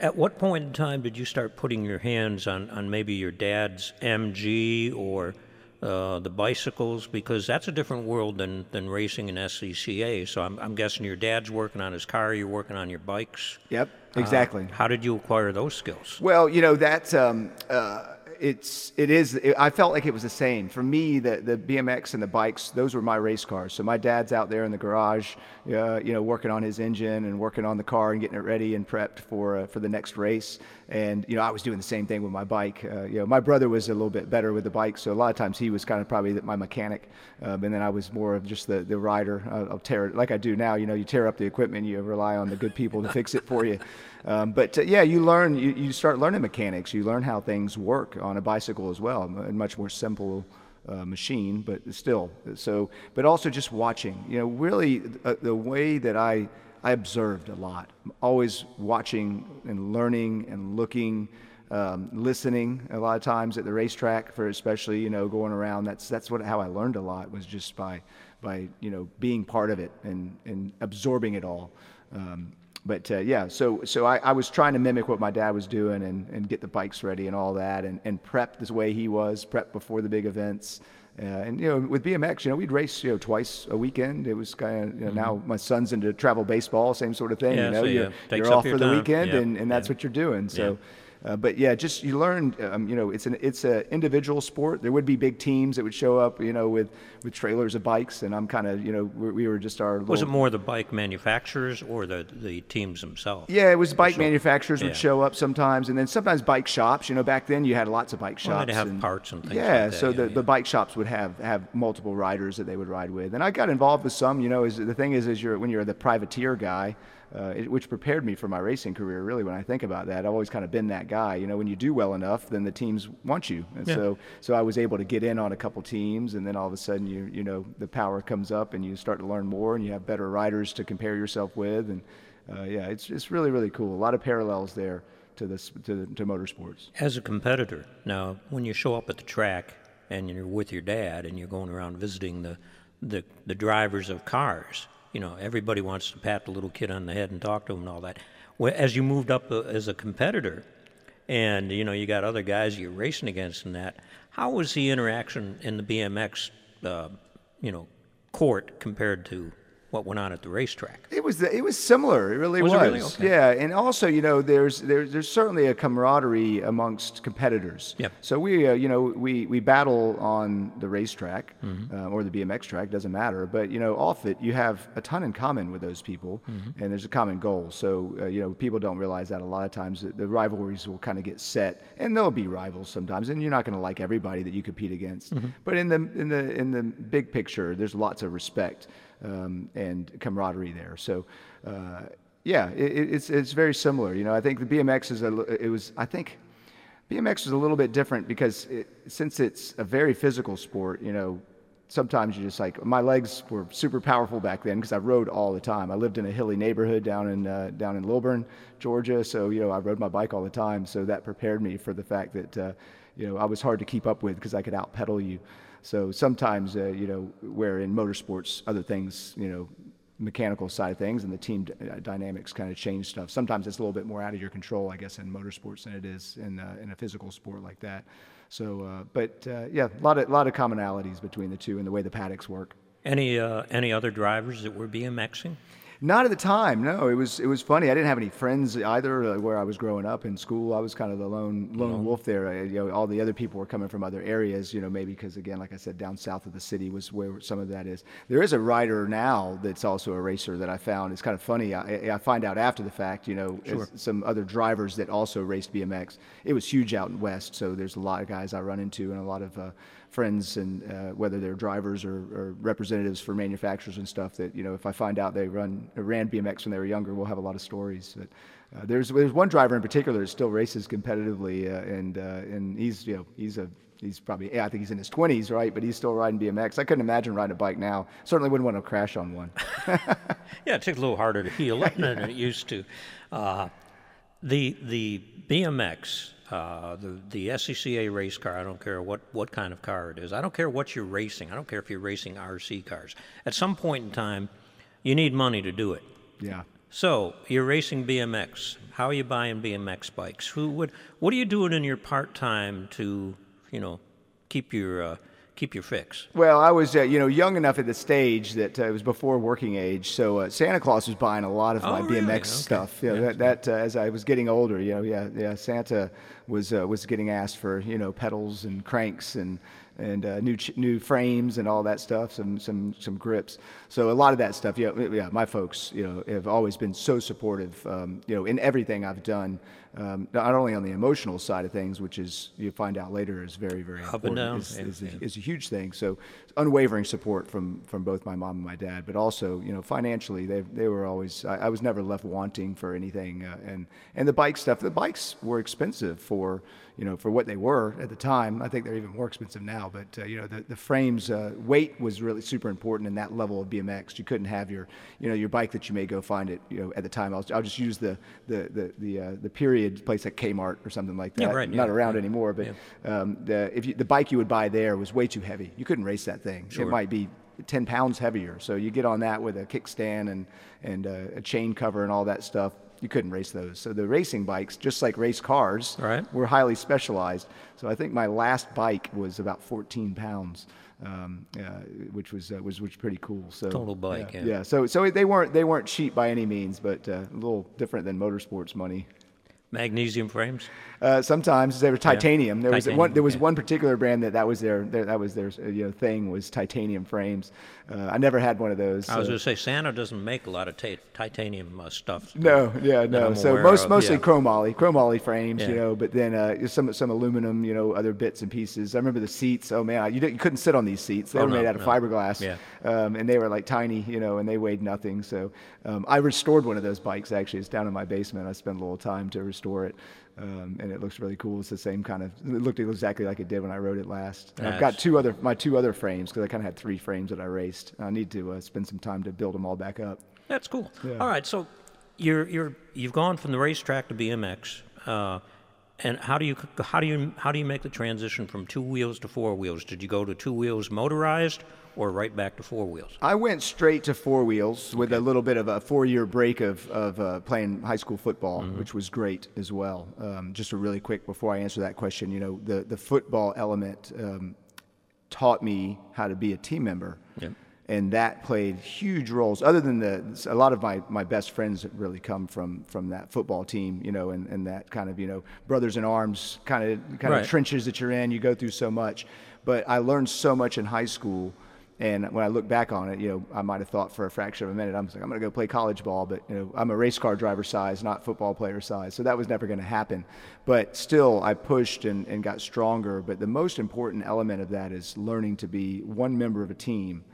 at what point in time did you start putting your hands on on maybe your dad's MG or uh, the bicycles? Because that's a different world than than racing in SCCA. So I'm I'm guessing your dad's working on his car, you're working on your bikes. Yep, Uh, exactly. how did you acquire those skills? Well, you know that um, uh, it's it is. It, I felt like it was the same for me. The the BMX and the bikes, those were my race cars. So my dad's out there in the garage, uh, you know, working on his engine and working on the car and getting it ready and prepped for uh, for the next race. And you know, I was doing the same thing with my bike. Uh, you know, my brother was a little bit better with the bike, so a lot of times he was kind of probably my mechanic, um, and then I was more of just the the rider. I'll, tear it like I do now. You know, you tear up the equipment, you rely on the good people to fix it for you. Um, but uh, yeah, you learn, you, you start learning mechanics. You learn how things work on a bicycle as well, a much more simple uh, machine, but still. So, but also just watching. You know, really uh, the way that I I observed a lot. Always watching and learning and looking. Um, listening a lot of times at the racetrack for especially you know going around that's that's what how I learned a lot was just by by you know being part of it and and absorbing it all um, but uh, yeah, so so I, I was trying to mimic what my dad was doing and, and get the bikes ready and all that and, and prep this way he was, prep before the big events. Uh, and you know, with BMX, you know, we'd race you know twice a weekend. It was kind of you know, now my son's into travel baseball, same sort of thing. Mm-hmm. Yeah, you know, so, yeah, you're, you're off your for the weekend, Yeah, and, and that's yeah. what you're doing. So. Uh, but yeah, just you learn. Um, you know, it's an it's an individual sport. There would be big teams that would show up. You know, with with trailers of bikes, and I'm kind of you know we, we were just our. Was it more the bike manufacturers or the the teams themselves? Yeah, it was bike manufacturers yeah. would show up sometimes, and then sometimes bike shops. You know, back then you had lots of bike Well, shops. they'd have and- parts and things Yeah, like that, so yeah, the, yeah. the bike shops would have have multiple riders that they would ride with, and I got involved with some. You know, is the thing is, is you're when you're the privateer guy. Uh, it, which prepared me for my racing career, really. When I think about that, I've always kind of been that guy. You know, when you do well enough, then the teams want you, and Yeah. so so I was able to get in on a couple teams, and then all of a sudden, you you know, the power comes up, and you start to learn more, and you have better riders to compare yourself with, and uh, yeah, it's it's really really cool. A lot of parallels there to this to, to motorsports. As a competitor, now when you show up at the track and you're with your dad and you're going around visiting the the, the drivers of cars, you know everybody wants to pat the little kid on the head and talk to him and all that. As you moved up uh, as a competitor, and you know you got other guys you're racing against and that, how was the interaction in the BMX, uh, you know, court compared to what went on at the racetrack? It was it was similar. It really Was was. it really? Okay. Yeah, and also you know there's there's there's certainly a camaraderie amongst competitors. Yep. So we uh, you know we we battle on the racetrack Mm-hmm. uh, or the BMX track doesn't matter. But you know off it you have a ton in common with those people, Mm-hmm. and there's a common goal. So uh, you know people don't realize that a lot of times the, the rivalries will kind of get set, and there'll be rivals sometimes, and you're not going to like everybody that you compete against. Mm-hmm. But in the in the in the big picture, there's lots of respect um, and camaraderie there. So, uh, yeah, it, it- it's it's very similar. You know, I think the BMX is a it was I think BMX was a little bit different because it, since it's a very physical sport, you know. Sometimes you just like my legs were super powerful back then because I rode all the time. I lived in a hilly neighborhood down in uh, down in Lilburn, Georgia. So you know I rode my bike all the time. So that prepared me for the fact that uh, you know I was hard to keep up with because I could out pedal you. So sometimes, uh, you know, where in motorsports, other things, you know, mechanical side of things and the team d- uh, dynamics kind of change stuff. Sometimes it's a little bit more out of your control, I guess, in motorsports than it is in, uh, in a physical sport like that. So, uh, but uh, yeah, a lot of, lot of commonalities between the two and the way the paddocks work. Any uh, any other drivers that were BMXing? Not at the time. No, it was it was funny. I didn't have any friends either. Uh, where I was growing up in school, I was kind of the lone lone wolf there. I, you know, all the other people were coming from other areas. You know, maybe because again, like I said, down south of the city was where some of that is. There is a rider now that's also a racer that I found. It's kind of funny. I, I find out after the fact. You know, as some other drivers that also raced BMX. It was huge out in west, so there's a lot of guys I run into and a lot of. Uh, friends and uh, whether they're drivers or, or, representatives for manufacturers and stuff that you know if I find out they run ran BMX when they were younger, we'll have a lot of stories. But, uh, there's there's one driver in particular that still races competitively, uh, and uh, and he's you know he's a he's probably yeah, I think he's in his 20s, right? But he's still riding BMX. I couldn't imagine riding a bike now. Certainly wouldn't want to crash on one. yeah, it takes a little harder to heal up than it used to. Uh, the the BMX uh, the, the SCCA race car, I don't care what, what kind of car it is. I don't care what you're racing. I don't care if you're racing RC cars. At some point in time, you need money to do it. Yeah. So you're racing BMX. How are you buying BMX bikes? Who would? What are you doing in your part time to, you know, keep your uh, keep your fix? Well, I was, uh, you know, young enough at the stage that uh, it was before working age, so uh, Santa Claus was buying a lot of oh, my really? BMX okay. stuff. You know, yeah. that, that uh, as I was getting older, you know, yeah, yeah, Santa was uh, was getting asked for, you know, pedals and cranks and and uh, new ch- new frames and all that stuff, some some some grips. So a lot of that stuff, yeah, yeah. My folks, you know, have always been so supportive, um, you know, in everything I've done. Um, not only on the emotional side of things, which is you find out later is very very Up important, and down. is, is, yeah. a, is a huge thing. So unwavering support from from both my mom and my dad, but also you know financially they they were always I, I was never left wanting for anything. Uh, and and the bike stuff, the bikes were expensive for you know for what they were at the time. I think they're even more expensive now. But uh, you know the the frames uh, weight was really super important in that level of BMX. You couldn't have your you know your bike that you may go find it you know at the time. I'll, I'll just use the the the the, uh, the period place at Kmart or something like that. Yeah, right, Not yeah, around yeah, anymore, but um, the if you, the bike you would buy there was way too heavy. You couldn't race that thing. Sure. It might be 10 pounds heavier. So you get on that with a kickstand and, and uh, a chain cover and all that stuff. You couldn't race those. So the racing bikes, just like race cars, Right. were highly specialized. So I think my last bike was about 14 pounds, um, uh, which was uh, was which was pretty cool. So Total bike, yeah. yeah. So so they weren't they weren't cheap by any means, but uh, a little different than motorsports money. Magnesium frames. Uh, sometimes they were titanium. There was Titanium, one. There was yeah. one particular brand that that was their, their that was their you know thing was titanium frames. Uh, I never had one of those. I was going to say Santa doesn't make a lot of ta- titanium uh, stuff. no, yeah, no. So most of, mostly yeah. chromoly, chromoly frames, you know. But then uh, some some aluminum, you know, other bits and pieces. I remember the seats. Oh man, you, you couldn't sit on these seats. They Oh, were made no, out of no. fiberglass, Yeah. um, and they were like tiny, you know, and they weighed nothing. So um, I restored one of those bikes. Actually, it's down in my basement. I spent a little time to restore it. Um, and it looks really cool. It's the same kind of. It looked exactly like it did when I rode it last. And I've got two other my two other frames because I kind of had three frames that I raced. I need to uh, spend some time to build them all back up. That's cool. Yeah. All right, so you're you're you've gone from the racetrack to BMX, uh, and how do you how do you how do you make the transition from two wheels to four wheels? Did you go to two wheels motorized or right back to four wheels? I went straight to four wheels with a little bit of a four-year break of, of uh, playing high school football, which was great as well. Um, just a really quick before I answer that question, you know, the the football element um, taught me how to be a team member. Yep. And that played huge roles. Other than the, a lot of my, my best friends really come from from that football team, you know, and, and that kind of you know brothers in arms kind of kind Right. of trenches that you're in. You go through so much, but I learned so much in high school. And when I look back on it, you know, I might have thought for a fraction of a minute, I'm like, I'm going to go play college ball, but you know, I'm a race car driver size, not football player size, so that was never going to happen. But still, I pushed and, and got stronger. But the most important element of that is learning to be one member of a team,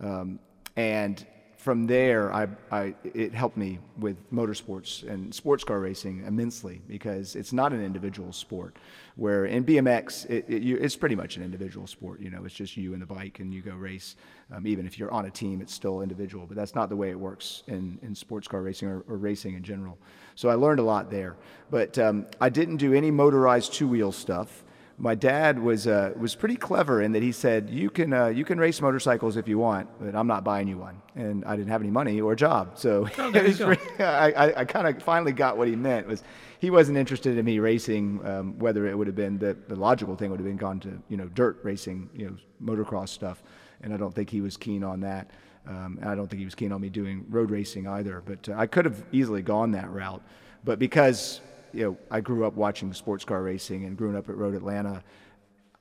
um, and from there, I, I, it helped me with motorsports and sports car racing immensely because it's not an individual sport. Where in BMX, it, it, you, it's pretty much an individual sport. You know, it's just you and the bike, and you go race. Um, even if you're on a team, it's still individual. But that's not the way it works in, in sports car racing or, or racing in general. So I learned a lot there. But um, I didn't do any motorized two wheel stuff my dad was uh, was pretty clever in that he said you can uh, you can race motorcycles if you want, but I'm not buying you one. And I didn't have any money or a job, so Oh, pretty- I, I, I kind of finally got what he meant was he wasn't interested in me racing. Um, whether it would have been the, the logical thing would have been gone to you know dirt racing, you know motocross stuff, and I don't think he was keen on that. Um, and I don't think he was keen on me doing road racing either. But uh, I could have easily gone that route. But because you know I grew up watching sports car racing and growing up at Road Atlanta,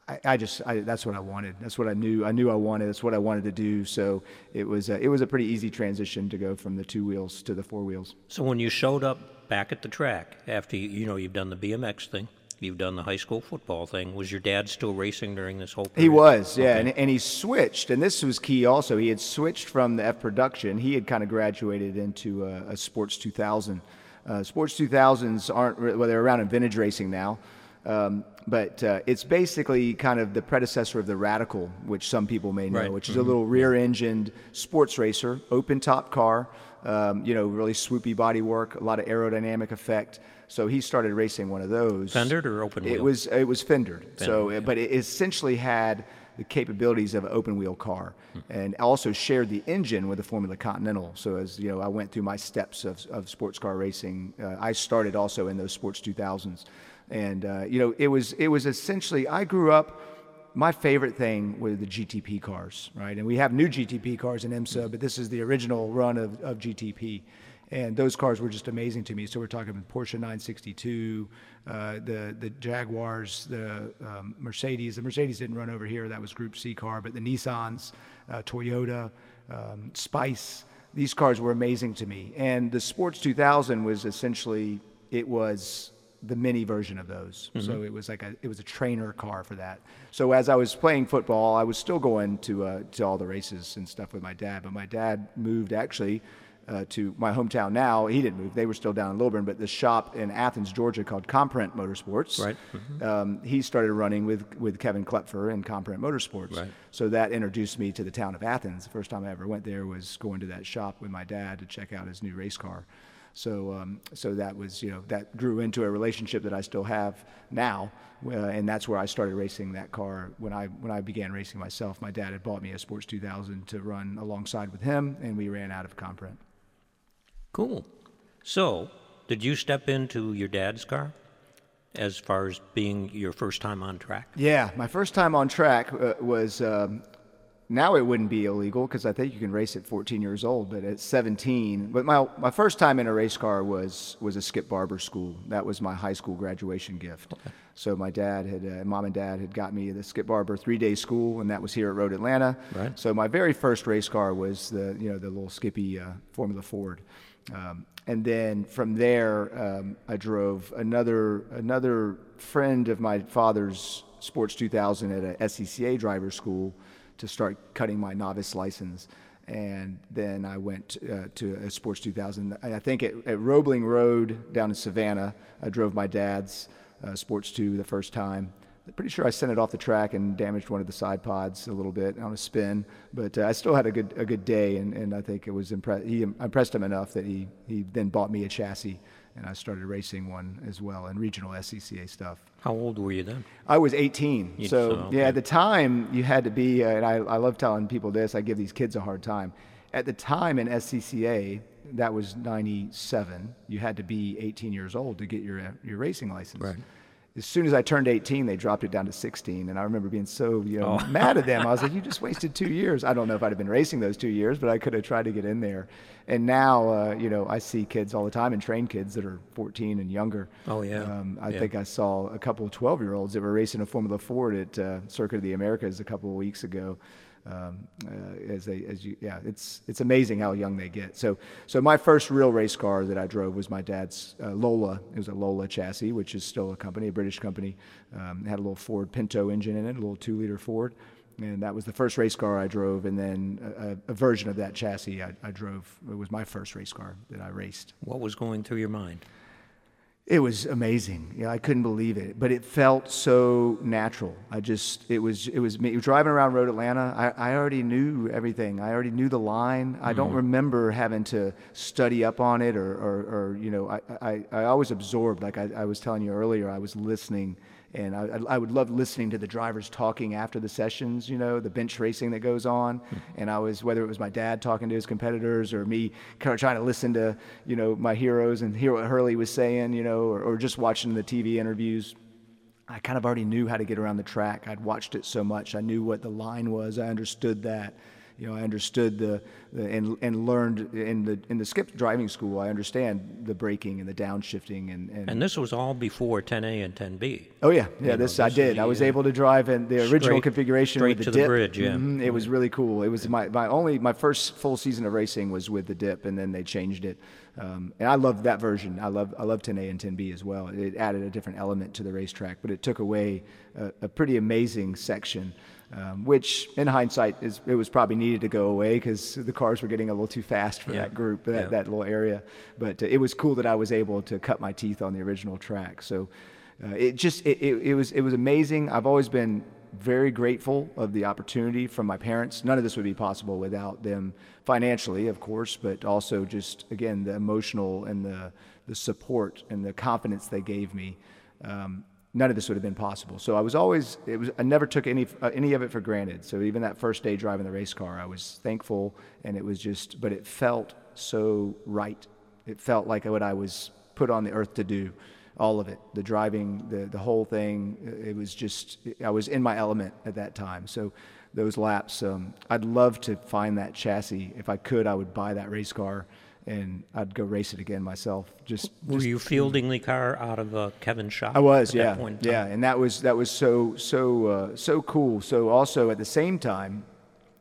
I, I just I, that's what I wanted. That's what I knew. I knew I wanted. That's what I wanted to do. So it was a, it was a pretty easy transition to go from the two wheels to the four wheels. So when you showed up back at the track after you, you know you've done the BMX thing, you've done the high school football thing, was your dad still racing during this whole period? He was, yeah, and, and he switched, and this was key also. He had switched from the F production. He had kind of graduated into a, a Sports 2000. Uh, Sports 2000s aren't well, they're around in vintage racing now. Um, but uh, it's basically kind of the predecessor of the Radical, which some people may know, Right. which is a little rear-engined sports racer, open-top car, um, you know, really swoopy body work, a lot of aerodynamic effect. So he started racing one of those. Fendered or open It was it was fendered. So, uh, but it essentially had the capabilities of an open wheel car, and also shared the engine with the Formula Continental. So as you know, I went through my steps of, of sports car racing. Uh, I started also in those sports 2000s, and uh, you know, it was it was essentially I grew up. My favorite thing were the GTP cars, right? And we have new GTP cars in IMSA, but this is the original run of, of GTP and those cars were just amazing to me. So we're talking Porsche 962, uh, the the Jaguars, the um, Mercedes. The Mercedes didn't run over here; that was Group C car. But the Nissans, uh, Toyota, um, Spice. These cars were amazing to me. And the Sports 2000 was essentially it was the mini version of those. So it was like a it was a trainer car for that. So as I was playing football, I was still going to uh, to all the races and stuff with my dad. But my dad moved actually uh, to my hometown now. He didn't move; they were still down in Lilburn. But the shop in Athens, Georgia, called Comprint Motorsports. Right. Um, he started running with with Kevin Klepfer in Comprint Motorsports. Right. So that introduced me to the town of Athens. The first time I ever went there was going to that shop with my dad to check out his new race car. So, um, so that was, you know, that grew into a relationship that I still have now, uh, and that's where I started racing that car when I when I began racing myself. My dad had bought me a Sports 2000 to run alongside with him, and we ran out of Comprint. Cool. So, did you step into your dad's car as far as being your first time on track? Yeah, my first time on track uh, was. Um, now it wouldn't be illegal because I think you can race at 14 years old, but at 17. But my my first time in a race car was was a Skip Barber school. That was my high school graduation gift. So my dad had, uh, mom and dad had got me the Skip Barber three day school, and that was here at Road Atlanta. Right. So my very first race car was the you know the little Skippy uh, Formula Ford. Um, and then from there, um, I drove another another friend of my father's Sports 2000 at a SCCA driver school to start cutting my novice license. And then I went uh, to a Sports 2000. I think at, at Roebling Road down in Savannah, I drove my dad's uh, Sports 2 the first time. Pretty sure I sent it off the track and damaged one of the side pods a little bit on a spin, but uh, I still had a good a good day, and, and I think it was impre- he impressed him enough that he he then bought me a chassis, and I started racing one as well and regional SCCA stuff. How old were you then? I was 18. You- so, so, okay. yeah, at the time you had to be, uh, and I, I love telling people this, I give these kids a hard time. At the time in SCCA, that was 97, you had to be 18 years old to get your, your racing license. Right. As soon as I turned 18, they dropped it down to 16, and I remember being so you know mad at them. I was like, "You just wasted two years." I don't know if I'd have been racing those two years, but I could have tried to get in there. And now, uh, you know, I see kids all the time and train kids that are 14 and younger. Oh, yeah. Um, I Yeah. think I saw a couple of 12 year olds that were racing a Formula Ford at uh, Circuit of the Americas a couple of weeks ago. Um, uh, as they, as you, yeah, it's it's amazing how young they get. So, so my first real race car that I drove was my dad's uh, Lola. It was a Lola chassis, which is still a company, a British company. Um, it had a little Ford Pinto engine in it, a little two liter Ford, and that was the first race car I drove. And then a, a, a version of that chassis I, I drove. It was my first race car that I raced. What was going through your mind? It was amazing. Yeah, I couldn't believe it, but it felt so natural. I just, it was, it was me driving around Road Atlanta. I, I already knew everything. I already knew the line. I don't mm-hmm. remember having to study up on it or, or, or you know, I, I, I always absorbed. Like I, I was telling you earlier, I was listening, and I, I would love listening to the drivers talking after the sessions. You know, the bench racing that goes on, hmm. and I was whether it was my dad talking to his competitors or me kind of trying to listen to you know my heroes and hear what Hurley was saying. You know, or, or just watching the TV interviews. I kind of already knew how to get around the track. I'd watched it so much. I knew what the line was. I understood that. You know, I understood the, the and, and learned in the in the skip driving school. I understand the braking and the downshifting and, and And this was all before 10A and 10B. Oh yeah, yeah. know, this I this did. I was uh, able to drive in the original straight- configuration straight with the to the bridge, yeah. Mhm, It was really cool. It was my, my only my first full season of racing was with the dip, and then they changed it. Um, and I loved that version. I love I love 10A and 10B as well. It added a different element to the racetrack, but it took away a, a pretty amazing section. Um, which, in hindsight, is it was probably needed to go away because the cars were getting a little too fast for Yeah. that group, that, Yeah. that little area. But uh, it was cool that I was able to cut my teeth on the original track. So uh, it just it, it, it was it was amazing. I've always been very grateful of the opportunity from my parents. None of this would be possible without them financially, of course, but also just again the emotional and the the support and the confidence they gave me. Um, none of this would have been possible. So I was always it was I never took any uh, any of it for granted. So even that first day driving the race car, I was thankful, and it was just but it felt so right. It felt like what I was put on the earth to do. All of it, the driving, the the whole thing. It was just I was in my element at that time. So those laps, um, I'd love to find that chassis. If I could, I would buy that race car. And I'd go race it again myself. Just Were you fielding the car out of uh, Kevin's shop? I was, yeah, That point in yeah, and that was that was so so uh, so cool. So also at the same time,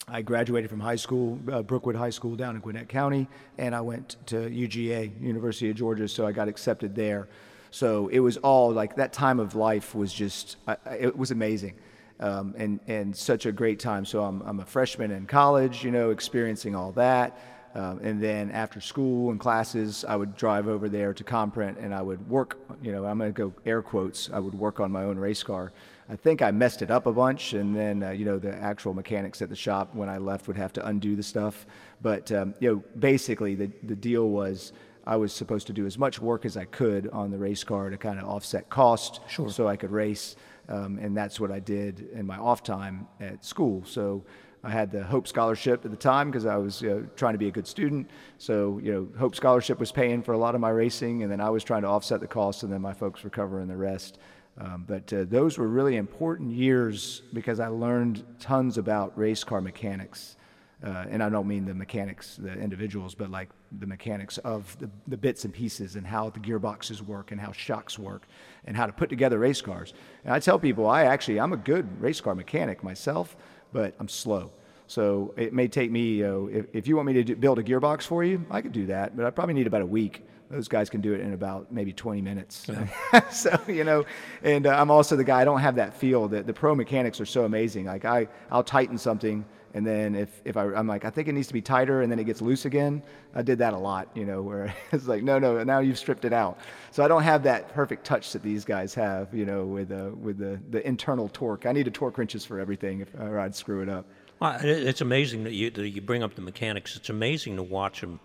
I graduated from high school, uh, Brookwood High School down in Gwinnett County, and I went to UGA, University of Georgia. So I got accepted there. So it was all like that time of life was just I- it was amazing. Um, and and such a great time. So I'm I'm a freshman in college, you know, experiencing all that. Um, and then after school and classes, I would drive over there to Comprint and I would work, you know, I'm going to go air quotes, I would work on my own race car. I think I messed it up a bunch, and then, uh, you know, the actual mechanics at the shop when I left would have to undo the stuff. But, um, you know, basically the, the deal was I was supposed to do as much work as I could on the race car to kind of offset cost so I could race. Um, and that's what I did in my off time at school. So I had the Hope Scholarship at the time because I was uh, trying to be a good student. So, you know, Hope Scholarship was paying for a lot of my racing, and then I was trying to offset the cost, and then my folks were covering the rest. Um, but uh, those were really important years because I learned tons about race car mechanics. Uh, and I don't mean the mechanics, the individuals, but like the mechanics of the, the bits and pieces and how the gearboxes work and how shocks work and how to put together race cars. And I tell people, I actually, I'm a good race car mechanic myself, but I'm slow. So it may take me, you know, if, if you want me to do, build a gearbox for you, I could do that, but I probably need about a week. Those guys can do it in about maybe 20 minutes. so, you know, and uh, I'm also the guy, I don't have that feel that the pro mechanics are so amazing. Like I, I'll tighten something and then if, if I, I'm like, I think it needs to be tighter and then it gets loose again. I did that a lot, you know, where it's like, no, no, now you've stripped it out. So I don't have that perfect touch that these guys have, you know, with, uh, with the, the internal torque. I need a torque wrenches for everything if, or I'd screw it up. Well, it's amazing that you, that you bring up the mechanics. It's amazing to watch them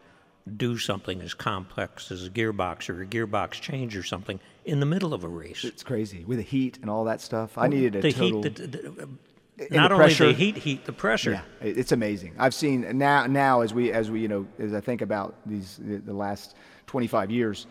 do something as complex as a gearbox or a gearbox change or something in the middle of a race. It's crazy with the heat and all that stuff. I needed a the total. heat, the, the, the- the not only pressure. the heat, heat, the pressure. Yeah, it's amazing. I've seen now. Now, as we, as we, you know, as I think about these, the, last 25 years,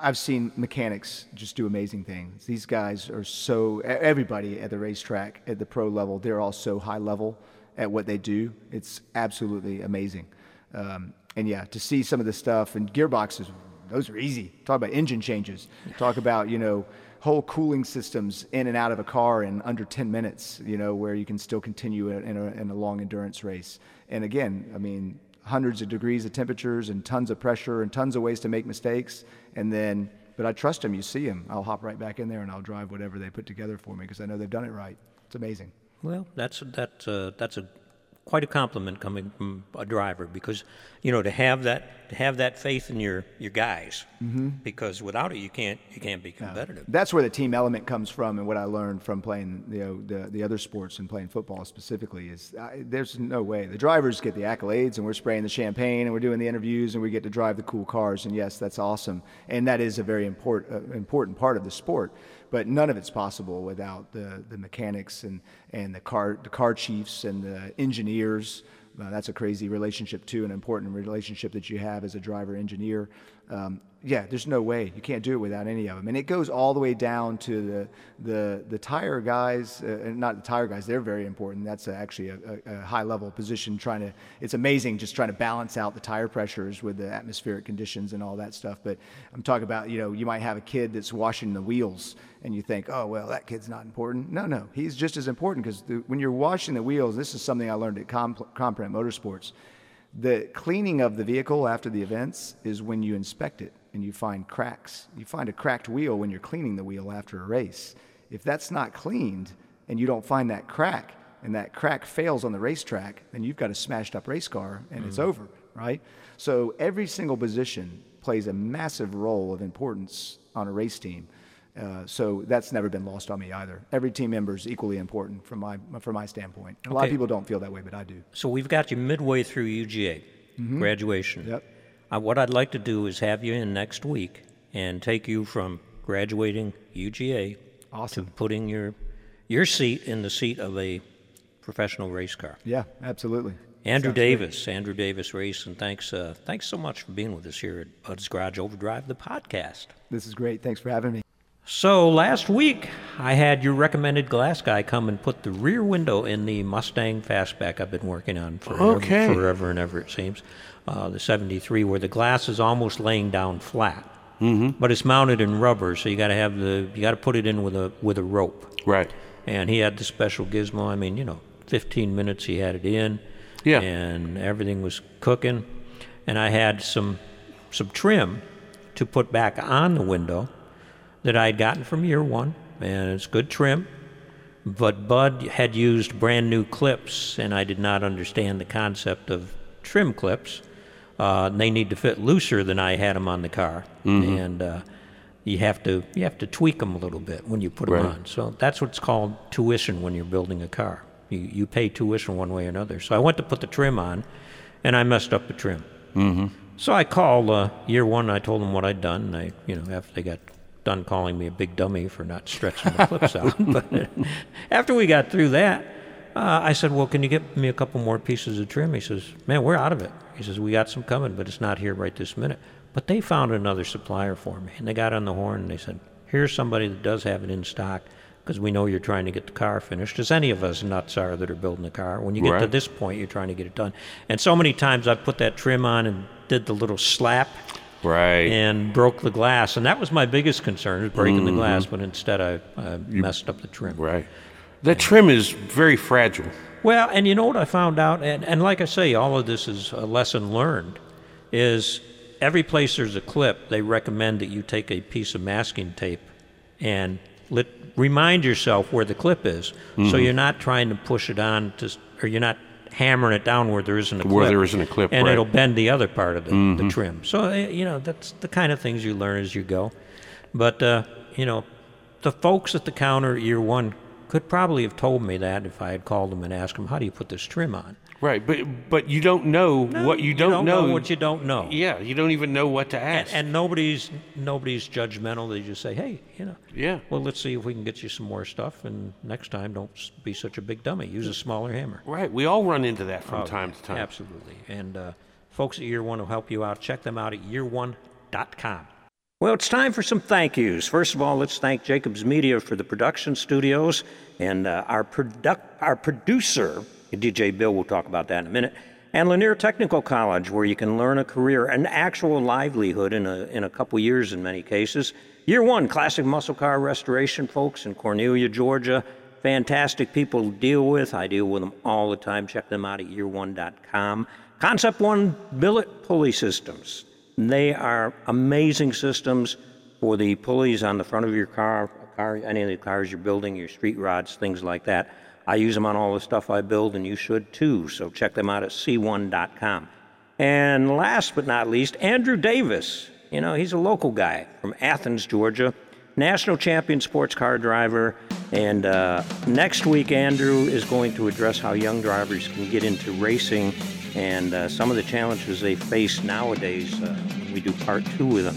I've seen mechanics just do amazing things. These guys are so. Everybody at the racetrack, at the pro level, they're all so high level at what they do. It's absolutely amazing. Um, and yeah, to see some of the stuff and gearboxes, those are easy. Talk about engine changes. Talk about you know whole cooling systems in and out of a car in under 10 minutes, you know, where you can still continue in a, in a long endurance race. And again, I mean, hundreds of degrees of temperatures and tons of pressure and tons of ways to make mistakes. And then, but I trust them. You see them. I'll hop right back in there and I'll drive whatever they put together for me because I know they've done it right. It's amazing. Well, that's that's uh, that's a quite a compliment coming from a driver because you know to have that to have that faith in your your guys Mm-hmm. because without it you can't you can't be competitive. That's where the team element comes from, and what I learned from playing you know, the the other sports and playing football specifically is I, there's no way the drivers get the accolades, and we're spraying the champagne, and we're doing the interviews, and we get to drive the cool cars, and yes, that's awesome, and that is a very important uh, important part of the sport. But none of it's possible without the the mechanics and and the car the car chiefs and the engineers. Uh, that's a crazy relationship too, an important relationship that you have as a driver engineer. Um, yeah, there's no way you can't do it without any of them, and it goes all the way down to the the the tire guys, uh, not the tire guys. They're very important. That's actually a, a, a, high level position. Trying to, it's amazing just trying to balance out the tire pressures with the atmospheric conditions and all that stuff. But I'm talking about, you know, you might have a kid that's washing the wheels, and you think, oh well, that kid's not important. No, no, he's just as important because when you're washing the wheels, this is something I learned at Comp- Comprint Motorsports. The cleaning of the vehicle after the events is when you inspect it and you find cracks. You find a cracked wheel when you're cleaning the wheel after a race. If that's not cleaned and you don't find that crack, and that crack fails on the racetrack, then you've got a smashed up race car and mm it's over, right? So every single position plays a massive role of importance on a race team. Uh, so that's never been lost on me either. Every team member is equally important from my from my standpoint. And a lot of people don't feel that way, but I do. So we've got you midway through UGA mm-hmm. graduation. Yep. Uh, what I'd like to do is have you in next week and take you from graduating UGA awesome. to putting your your seat in the seat of a professional race car. Yeah, absolutely. Andrew Sounds Davis, great. Andrew Davis Race, and thanks, uh, thanks so much for being with us here at Bud's Garage Overdrive, the podcast. This is great. Thanks for having me. So last week, I had your recommended glass guy come and put the rear window in the Mustang Fastback I've been working on forever, okay. forever and ever, it seems uh, the 73, where the glass is almost laying down flat. Mm-hmm. But it's mounted in rubber, so you got to have the you got to put it in with a with a rope. Right. And he had the special gizmo. I mean, you know, 15 minutes he had it in. Yeah. And everything was cooking, and I had some some trim to put back on the window that I had gotten from Year One, and it's good trim. But Bud had used brand new clips, and I did not understand the concept of trim clips. Uh, they need to fit looser than I had them on the car, mm-hmm. and uh, you have to you have to tweak them a little bit when you put them on. So that's what's called tuition when you're building a car. You you pay tuition one way or another. So I went to put the trim on, and I messed up the trim. Mm-hmm. So I called uh, Year One. I told them what I'd done. And I you know after they got done calling me a big dummy for not stretching the clips out, but after we got through that. Uh, I said, Well, can you get me a couple more pieces of trim? He says, Man, we're out of it. He says, We got some coming, but it's not here right this minute. But they found another supplier for me. And they got on the horn and they said, Here's somebody that does have it in stock because we know you're trying to get the car finished, as any of us nuts are that are building a car. When you get right. to this point, you're trying to get it done. And so many times I put that trim on and did the little slap. Right. And broke the glass. And that was my biggest concern, was breaking mm-hmm. the glass, but instead I, I messed up the trim. Right. That trim is very fragile. Well, and you know what I found out, and, and like I say, all of this is a lesson learned, is every place there's a clip, they recommend that you take a piece of masking tape and let, remind yourself where the clip is. Mm-hmm. So you're not trying to push it on to, or you're not hammering it down where there isn't a clip. Where there isn't a clip, And right. it'll bend the other part of the, mm-hmm. the trim. So, eh, you know, that's the kind of things you learn as you go. But, uh, you know, the folks at the counter Year One could probably have told me that if I had called them and asked them, "How do you put this trim on?" Right, but but you don't know no, what you don't, you don't know, know, what you don't know. Yeah, you don't even know what to ask. And, and, nobody's nobody's judgmental. They just say, "Hey, you know, yeah. Well, let's see if we can get you some more stuff, and next time, don't be such a big dummy. Use a smaller hammer." Right. We all run into that from oh, time to time. Absolutely. And uh, folks at Year One will help you out. Check them out at year1.com. Well, it's time for some thank yous. First of all, let's thank Jacobs Media for the production studios and uh, our, produ- our producer, DJ Bill, we'll talk about that in a minute, and Lanier Technical College, where you can learn a career, an actual livelihood in a, in a couple years in many cases. Year One, classic muscle car restoration folks in Cornelia, Georgia. Fantastic people to deal with. I deal with them all the time. Check them out at year1.com. Concept One Billet Pulley Systems. They are amazing systems for the pulleys on the front of your car, car, any of the cars you're building, your street rods, things like that. I use them on all the stuff I build, and you should too. So check them out at c1.com. And last but not least, Andrew Davis. You know, he's a local guy from Athens, Georgia, national champion sports car driver. And uh, next week, Andrew is going to address how young drivers can get into racing and uh, some of the challenges they face nowadays uh, we do part two with them.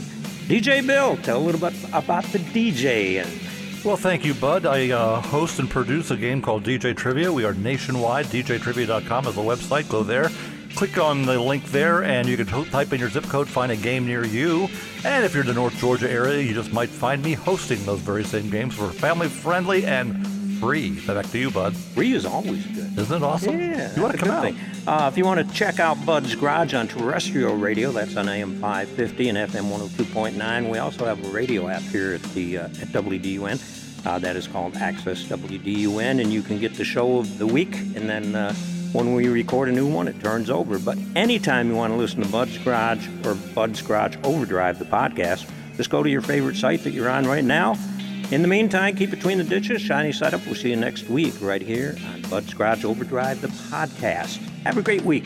DJ Bill, tell a little bit about the DJ. And well, thank you, Bud. I uh, host and produce a game called DJ Trivia. We are nationwide. DJTrivia.com is the website. Go there, click on the link there and you can t- type in your zip code, find a game near you. And if you're in the North Georgia area, you just might find me hosting those very same games for family friendly and free. Back to you, Bud. Free is always good. Isn't it awesome? Yeah, You want to come out? Uh, if you want to check out Bud's Garage on terrestrial radio, that's on AM 550 and FM 102.9. We also have a radio app here at the uh, at WDUN. Uh, that is called Access WDUN, and you can get the show of the week. And then uh, when we record a new one, it turns over. But anytime you want to listen to Bud's Garage or Bud's Garage Overdrive, the podcast, just go to your favorite site that you're on right now. In the meantime, keep between the ditches. Shiny side up. We'll see you next week right here on Bud's Garage Overdrive, the podcast. Have a great week.